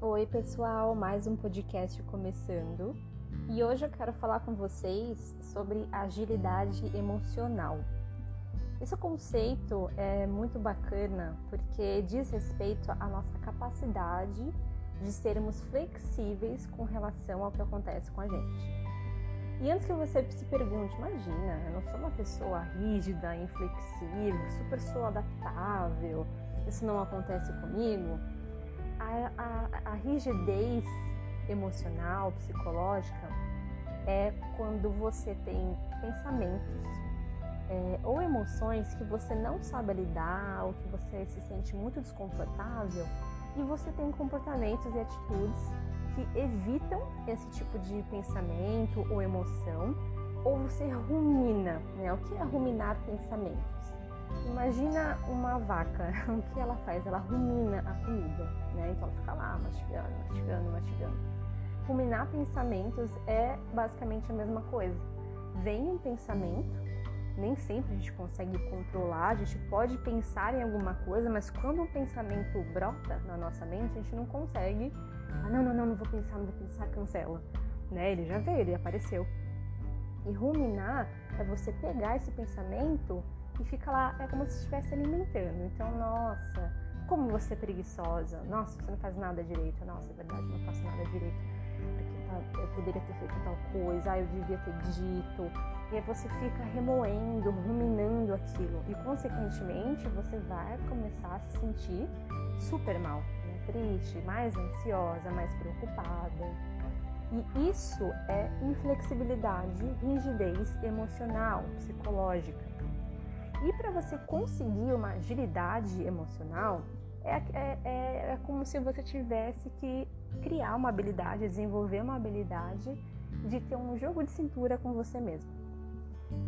Oi, pessoal, mais um podcast começando. E hoje eu quero falar com vocês sobre agilidade emocional. Esse conceito é muito bacana porque diz respeito à nossa capacidade de sermos flexíveis com relação ao que acontece com a gente. E antes que você se pergunte, imagina, eu não sou uma pessoa rígida, inflexível, super sou adaptável, isso não acontece comigo. A, a, a rigidez emocional, psicológica, é quando você tem pensamentos é, ou emoções que você não sabe lidar ou que você se sente muito desconfortável e você tem comportamentos e atitudes que evitam esse tipo de pensamento ou emoção ou você rumina, né? O que é ruminar pensamentos? Imagina uma vaca, o que ela faz? Ela rumina a comida, né? Então ela fica lá mastigando, mastigando, mastigando. Ruminar pensamentos é basicamente a mesma coisa. Vem um pensamento, nem sempre a gente consegue controlar, a gente pode pensar em alguma coisa, mas quando um pensamento brota na nossa mente, a gente não consegue. Ah, não, não, não, não vou pensar, não vou pensar, cancela. Né? Ele já veio, ele apareceu. E ruminar é você pegar esse pensamento e fica lá, é como se estivesse alimentando. Então, nossa, como você é preguiçosa. Nossa, você não faz nada direito. Nossa, é verdade, não faço nada direito. Porque eu poderia ter feito tal coisa, ah, eu devia ter dito. E aí você fica remoendo, ruminando aquilo. E, consequentemente, você vai começar a se sentir super mal. Triste, mais ansiosa, mais preocupada. E isso é inflexibilidade, rigidez emocional, psicológica. E para você conseguir uma agilidade emocional, é, é, é, é, como se você tivesse que criar uma habilidade, desenvolver uma habilidade de ter um jogo de cintura com você mesmo.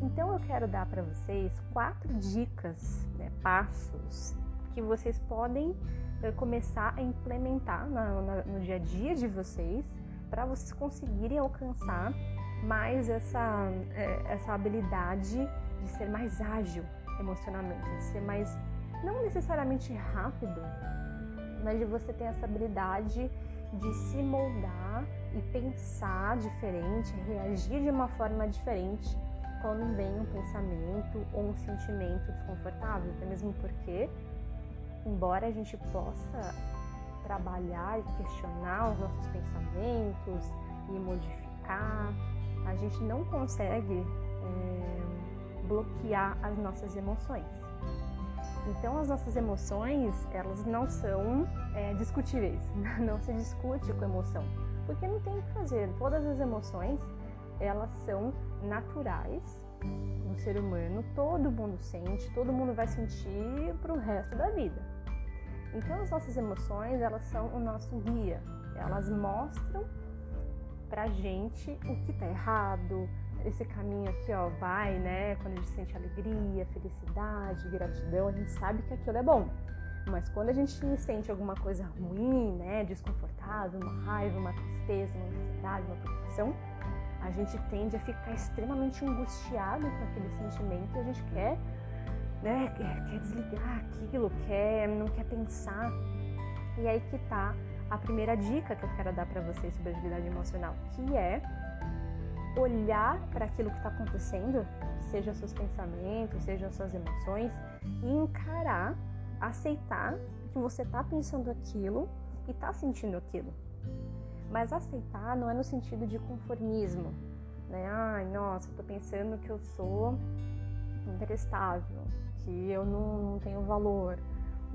Então eu quero dar para vocês quatro dicas, né, passos que vocês podem começar a implementar no dia a dia de vocês para vocês conseguirem alcançar mais essa, eh, essa habilidade de ser mais ágil emocionalmente, de ser mais, não necessariamente rápido, mas de você ter essa habilidade de se moldar e pensar diferente, reagir de uma forma diferente quando vem um pensamento ou um sentimento desconfortável, até mesmo porque, embora a gente possa trabalhar e questionar os nossos pensamentos e modificar, a gente não consegue é, bloquear as nossas emoções. Então, as nossas emoções, elas não são é, discutíveis, não se discute com emoção, porque não tem o que fazer. Todas as emoções, elas são naturais no ser humano, todo mundo sente, todo mundo vai sentir para o resto da vida. Então, as nossas emoções, elas são o nosso guia, elas mostram pra gente o que tá errado, esse caminho aqui, ó, vai, né? Quando a gente sente alegria, felicidade, gratidão, a gente sabe que aquilo é bom. Mas quando a gente sente alguma coisa ruim, né, desconfortável, uma raiva, uma tristeza, uma ansiedade, uma preocupação, a gente tende a ficar extremamente angustiado com aquele sentimento a gente quer, né, quer, quer desligar aquilo, quer, não quer pensar. E aí que tá a primeira dica que eu quero dar para vocês sobre agilidade emocional, que é olhar para aquilo que está acontecendo, seja seus pensamentos, sejam suas emoções, e encarar, aceitar que você está pensando aquilo e está sentindo aquilo. Mas aceitar não é no sentido de conformismo, né? Ai, nossa, eu tô pensando que eu sou imprestável, que eu não, não tenho valor.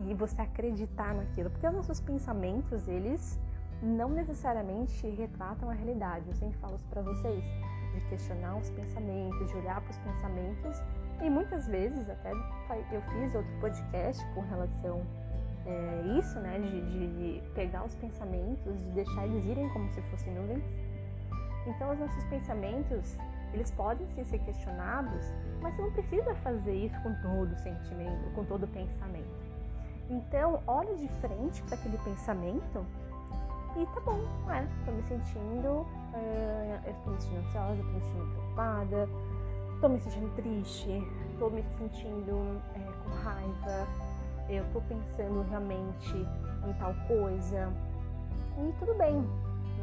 E você acreditar naquilo, porque os nossos pensamentos, eles não necessariamente retratam a realidade. Eu sempre falo isso para vocês, de questionar os pensamentos, de olhar para os pensamentos. E muitas vezes, até eu fiz outro podcast com relação é, isso, né, de, de, pegar os pensamentos, de deixar eles irem como se fossem nuvens. Então, os nossos pensamentos, eles podem sim ser questionados, mas você não precisa fazer isso com todo sentimento, com todo pensamento. Então, olha de frente para aquele pensamento e tá bom, é, tô me sentindo, é, eu tô me sentindo ansiosa, tô me sentindo preocupada, tô me sentindo triste, tô me sentindo é, com raiva, eu tô pensando realmente em tal coisa. E tudo bem,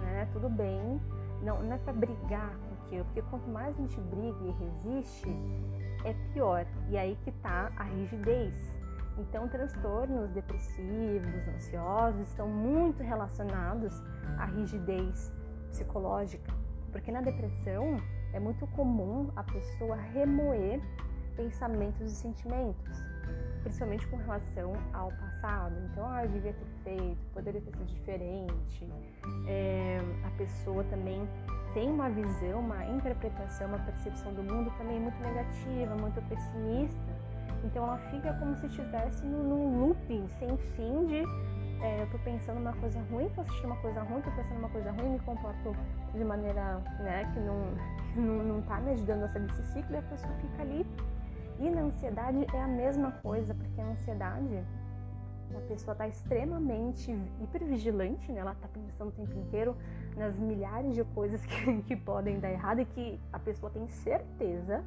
né? Tudo bem. Não, não é para brigar com aquilo, porque quanto mais a gente briga e resiste, é pior. E aí que tá a rigidez. Então, transtornos depressivos, ansiosos estão muito relacionados à rigidez psicológica, porque na depressão é muito comum a pessoa remoer pensamentos e sentimentos, principalmente com relação ao passado. Então, ah, eu devia ter feito, poderia ter sido diferente. É, a pessoa também tem uma visão, uma interpretação, uma percepção do mundo também muito negativa, muito pessimista. Então, ela fica como se estivesse num looping sem fim de é, eu tô pensando uma coisa ruim, tô assistindo uma coisa ruim, tô pensando uma coisa ruim, me comporto de maneira né, que não, não, não tá me ajudando a sair desse ciclo e a pessoa fica ali e na ansiedade é a mesma coisa, porque a ansiedade, a pessoa está extremamente hipervigilante, né? ela está pensando o tempo inteiro nas milhares de coisas que, que podem dar errado e que a pessoa tem certeza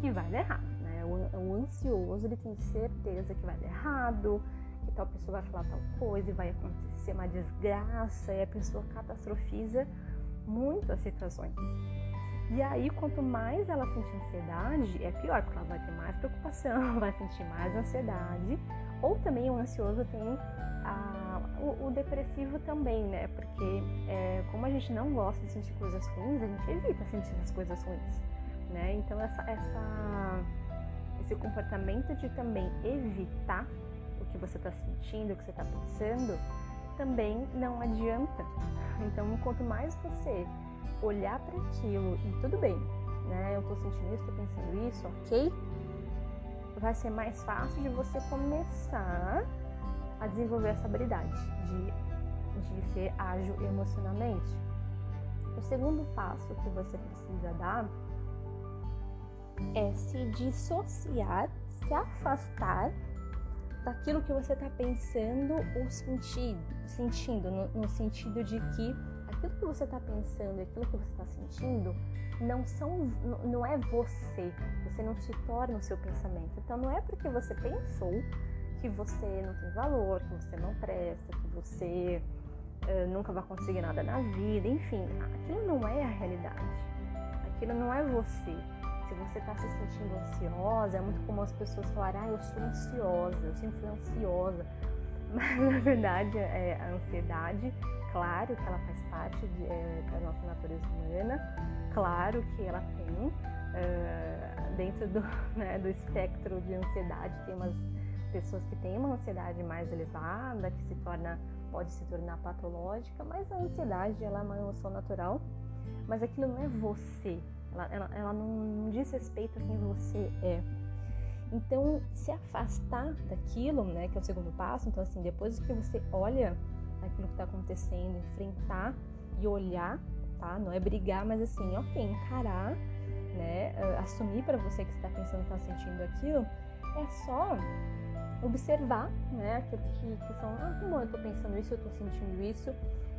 que vai dar errado. Né? O, o ansioso ele tem certeza que vai dar errado, que tal pessoa vai falar tal coisa e vai acontecer uma desgraça, e a pessoa catastrofiza muito as situações. E aí, quanto mais ela sentir ansiedade, é pior, porque ela vai ter mais preocupação, vai sentir mais ansiedade. Ou também o ansioso tem a, o, o, depressivo também, né? Porque é, como a gente não gosta de sentir coisas ruins, a gente evita sentir as coisas ruins, né? Então, essa, essa, esse comportamento de também evitar o que você está sentindo, o que você está pensando, também não adianta. Então, quanto mais você olhar para aquilo e tudo bem, né? Eu tô sentindo isso, tô pensando isso, ok? Vai ser mais fácil de você começar a desenvolver essa habilidade de, de ser ágil emocionalmente. O segundo passo que você precisa dar é se dissociar, se afastar daquilo que você está pensando ou sentindo, sentindo no, no sentido de que aquilo que você está pensando e aquilo que você está sentindo não são, não é você. Você não se torna o seu pensamento. Então não é porque você pensou que você não tem valor, que você não presta, que você uh, nunca vai conseguir nada na vida. Enfim, aquilo não é a realidade. Aquilo não é você. Se você está se sentindo ansiosa, é muito comum as pessoas falarem, ah, eu sou ansiosa, eu sempre fui ansiosa. Mas na verdade, é, a ansiedade Claro que ela faz parte de, é, da nossa natureza humana, claro que ela tem, é, dentro do, né, do espectro de ansiedade, tem umas pessoas que têm uma ansiedade mais elevada, que se torna, pode se tornar patológica, mas a ansiedade ela é uma emoção natural, mas aquilo não é você, ela, ela, ela não, não diz respeito a quem você é. Então, se afastar daquilo, né, que é o segundo passo, então assim, depois que você olha aquilo que está acontecendo, enfrentar e olhar, tá? Não é brigar, mas assim, ok, encarar, né? Assumir para você que está pensando, está sentindo aquilo, é só observar, né? Aquilo que, que são, ah, bom, eu estou pensando isso, eu estou sentindo isso,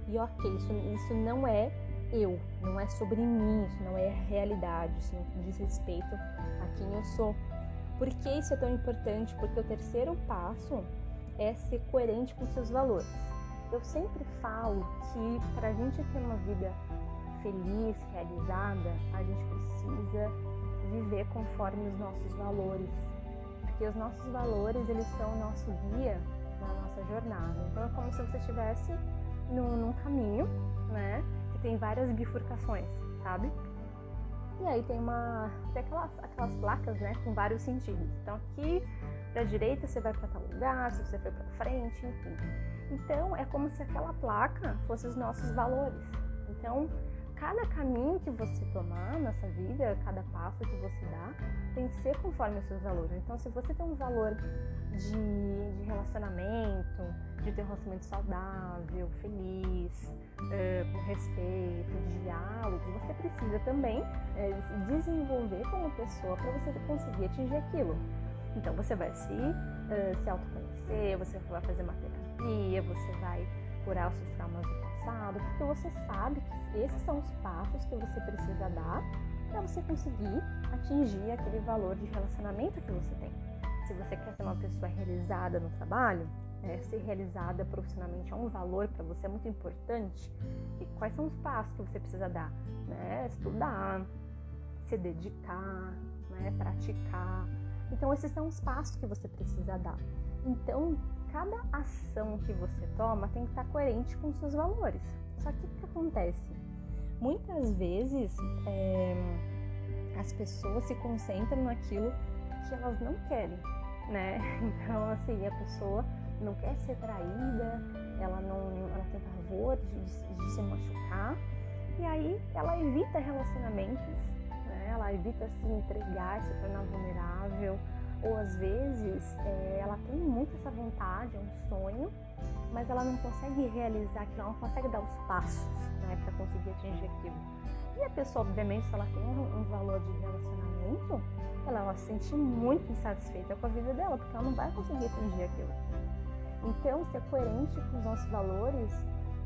e ok, isso, isso não é eu, não é sobre mim, isso não é realidade, isso não diz respeito a quem eu sou. Por que isso é tão importante? Porque o terceiro passo é ser coerente com seus valores. Eu sempre falo que para a gente ter uma vida feliz, realizada, a gente precisa viver conforme os nossos valores, porque os nossos valores eles são o nosso guia na nossa jornada. Então é como se você estivesse num, num caminho, né, que tem várias bifurcações, sabe? E aí tem uma tem aquelas, aquelas placas, né, com vários sentidos. Então aqui para direita você vai para tal lugar, se você for para frente, enfim. Então, é como se aquela placa fosse os nossos valores. Então, cada caminho que você tomar nessa vida, cada passo que você dá, tem que ser conforme os seus valores. Então, se você tem um valor de, de relacionamento, de ter um relacionamento saudável, feliz, é, com respeito, diálogo, você precisa também é, desenvolver como pessoa para você conseguir atingir aquilo. Então, você vai se, uh, se autoconhecer, você vai fazer uma terapia, você vai curar os seus traumas do passado, porque você sabe que esses são os passos que você precisa dar para você conseguir atingir aquele valor de relacionamento que você tem. se você quer ser uma pessoa realizada no trabalho, é, ser realizada profissionalmente é um valor para você, é muito importante. E quais são os passos que você precisa dar? Né? Estudar, se dedicar, né? praticar. Então, esses são os passos que você precisa dar. Então, cada ação que você toma tem que estar coerente com seus valores. Só que o que acontece? Muitas vezes é, as pessoas se concentram naquilo que elas não querem, né? Então, assim, a pessoa não quer ser traída, ela não ela tem pavor de, de se machucar, e aí ela evita relacionamentos, né? Ela evita se entregar, se tornar vulnerável, ou às vezes é, ela tem muito essa vontade, é um sonho, mas ela não consegue realizar aquilo, ela não consegue dar os passos né, para conseguir atingir aquilo. E a pessoa, obviamente, se ela tem um, um valor de relacionamento, ela vai se sentir muito insatisfeita com a vida dela, porque ela não vai conseguir atingir aquilo. Então, ser coerente com os nossos valores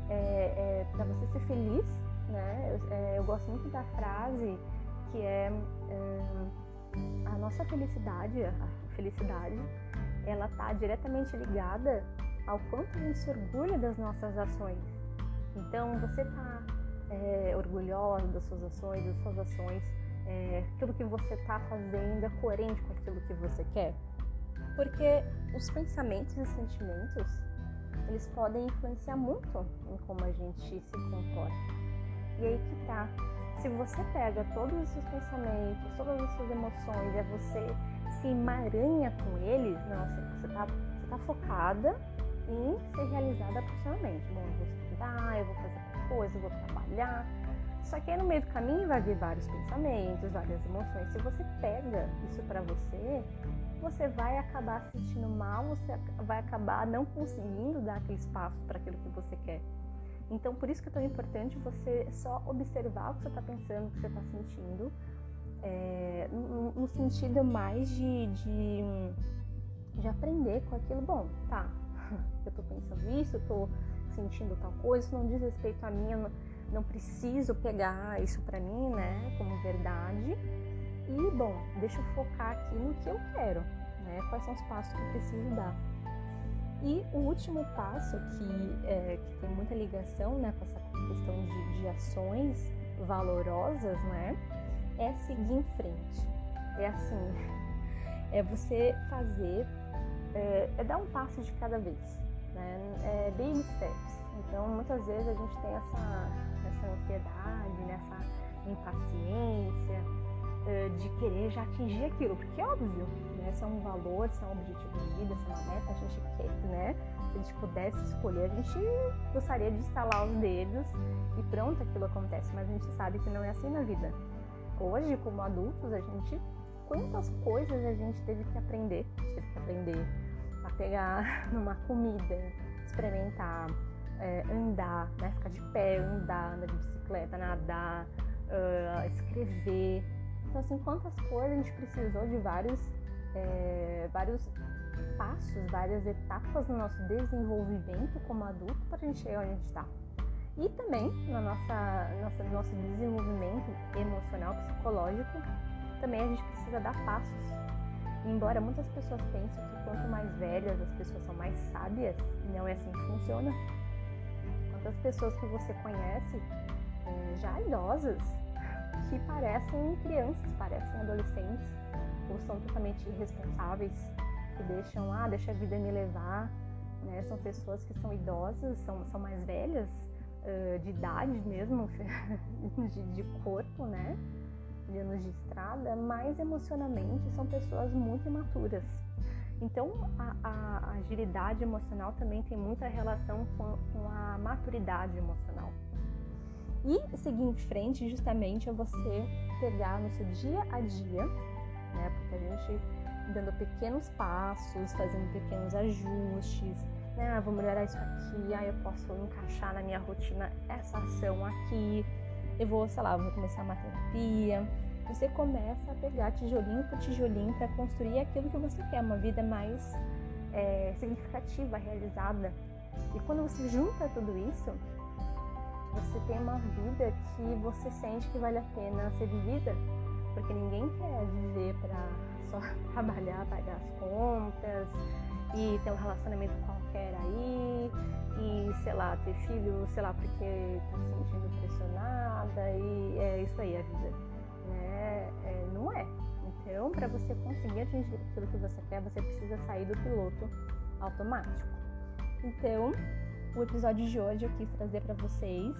é, é para você ser feliz, né? Eu, é, eu, gosto muito da frase que é, é a nossa felicidade, a felicidade, ela está diretamente ligada ao quanto a gente se orgulha das nossas ações. Então, você está é, orgulhosa das suas ações, das suas ações, é, aquilo que você está fazendo é coerente com aquilo que você quer? Porque os pensamentos e sentimentos, eles podem influenciar muito em como a gente se comporta. E aí que tá. Se você pega todos os seus pensamentos, todas as suas emoções, e você se emaranha com eles, não, você está você tá focada em ser realizada profissionalmente. Bom, eu vou estudar, eu vou fazer coisa, eu vou trabalhar. Só que aí no meio do caminho vai vir vários pensamentos, várias emoções. Se você pega isso para você, você vai acabar se sentindo mal, você vai acabar não conseguindo dar aquele espaço para aquilo que você quer. Então, por isso que é tão importante você só observar o que você está pensando, o que você está sentindo, é, no, sentido mais de, de, de, aprender com aquilo. Bom, tá, eu estou pensando isso, eu estou sentindo tal coisa, isso não diz respeito a mim, não, não preciso pegar isso para mim, né, como verdade e, bom, deixa eu focar aqui no que eu quero, né? Quais são os passos que eu preciso dar. E o último passo, que, é, que tem muita ligação né, com essa questão de, de ações valorosas, né? É seguir em frente. É assim, é você fazer, é, é dar um passo de cada vez, né? É baby steps. Então, muitas vezes a gente tem essa, essa ansiedade, né? impaciência, eh, de querer já atingir aquilo, porque é óbvio, né? Se é um valor, se é um objetivo de vida, se é uma meta, a gente quer, né? Se a gente pudesse escolher, a gente gostaria de instalar os dedos e pronto, aquilo acontece, mas a gente sabe que não é assim na vida. Hoje, como adultos, a gente quantas coisas a gente teve que aprender, teve que aprender a pegar numa comida, experimentar, é, andar, né? ficar de pé, andar, andar de bicicleta, nadar, uh, escrever, então, assim, quantas coisas a gente precisou de vários, é, vários passos, várias etapas no nosso desenvolvimento como adulto para a gente chegar onde a gente está. E também no nossa, nossa, nosso desenvolvimento emocional, psicológico, também a gente precisa dar passos. Embora muitas pessoas pensem que quanto mais velhas as pessoas são mais sábias, não é assim que funciona. Quantas pessoas que você conhece, é, já idosas, que parecem crianças, parecem adolescentes, ou são totalmente irresponsáveis, que deixam, ah, deixa a vida me levar, né? São pessoas que são idosas, são, são mais velhas, uh, de idade mesmo, de, de corpo, né? De anos de estrada, mas emocionalmente são pessoas muito imaturas. Então, a, a, agilidade emocional também tem muita relação com, com a maturidade emocional. E seguir em frente justamente é você pegar no seu dia a dia, né? Porque a gente dando pequenos passos, fazendo pequenos ajustes, né? Ah, vou melhorar isso aqui, ah, eu posso encaixar na minha rotina essa ação aqui, eu vou, sei lá, vou começar uma terapia. Você começa a pegar tijolinho por tijolinho para construir aquilo que você quer, uma vida mais é, significativa, realizada. E quando você junta tudo isso, você tem uma vida que você sente que vale a pena ser vivida, porque ninguém quer viver para só trabalhar, pagar as contas e ter um relacionamento qualquer aí e, sei lá, ter filho, sei lá, porque tá se sentindo pressionada e é isso aí a vida, né? É, não é. Então, para você conseguir atingir aquilo que você quer, você precisa sair do piloto automático. Então, o episódio de hoje eu quis trazer para vocês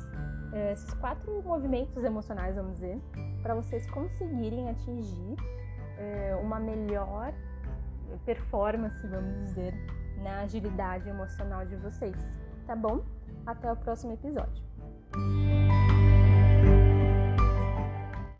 é, esses quatro movimentos emocionais, vamos dizer, para vocês conseguirem atingir é, uma melhor performance, vamos dizer, na agilidade emocional de vocês. Tá bom? Até o próximo episódio.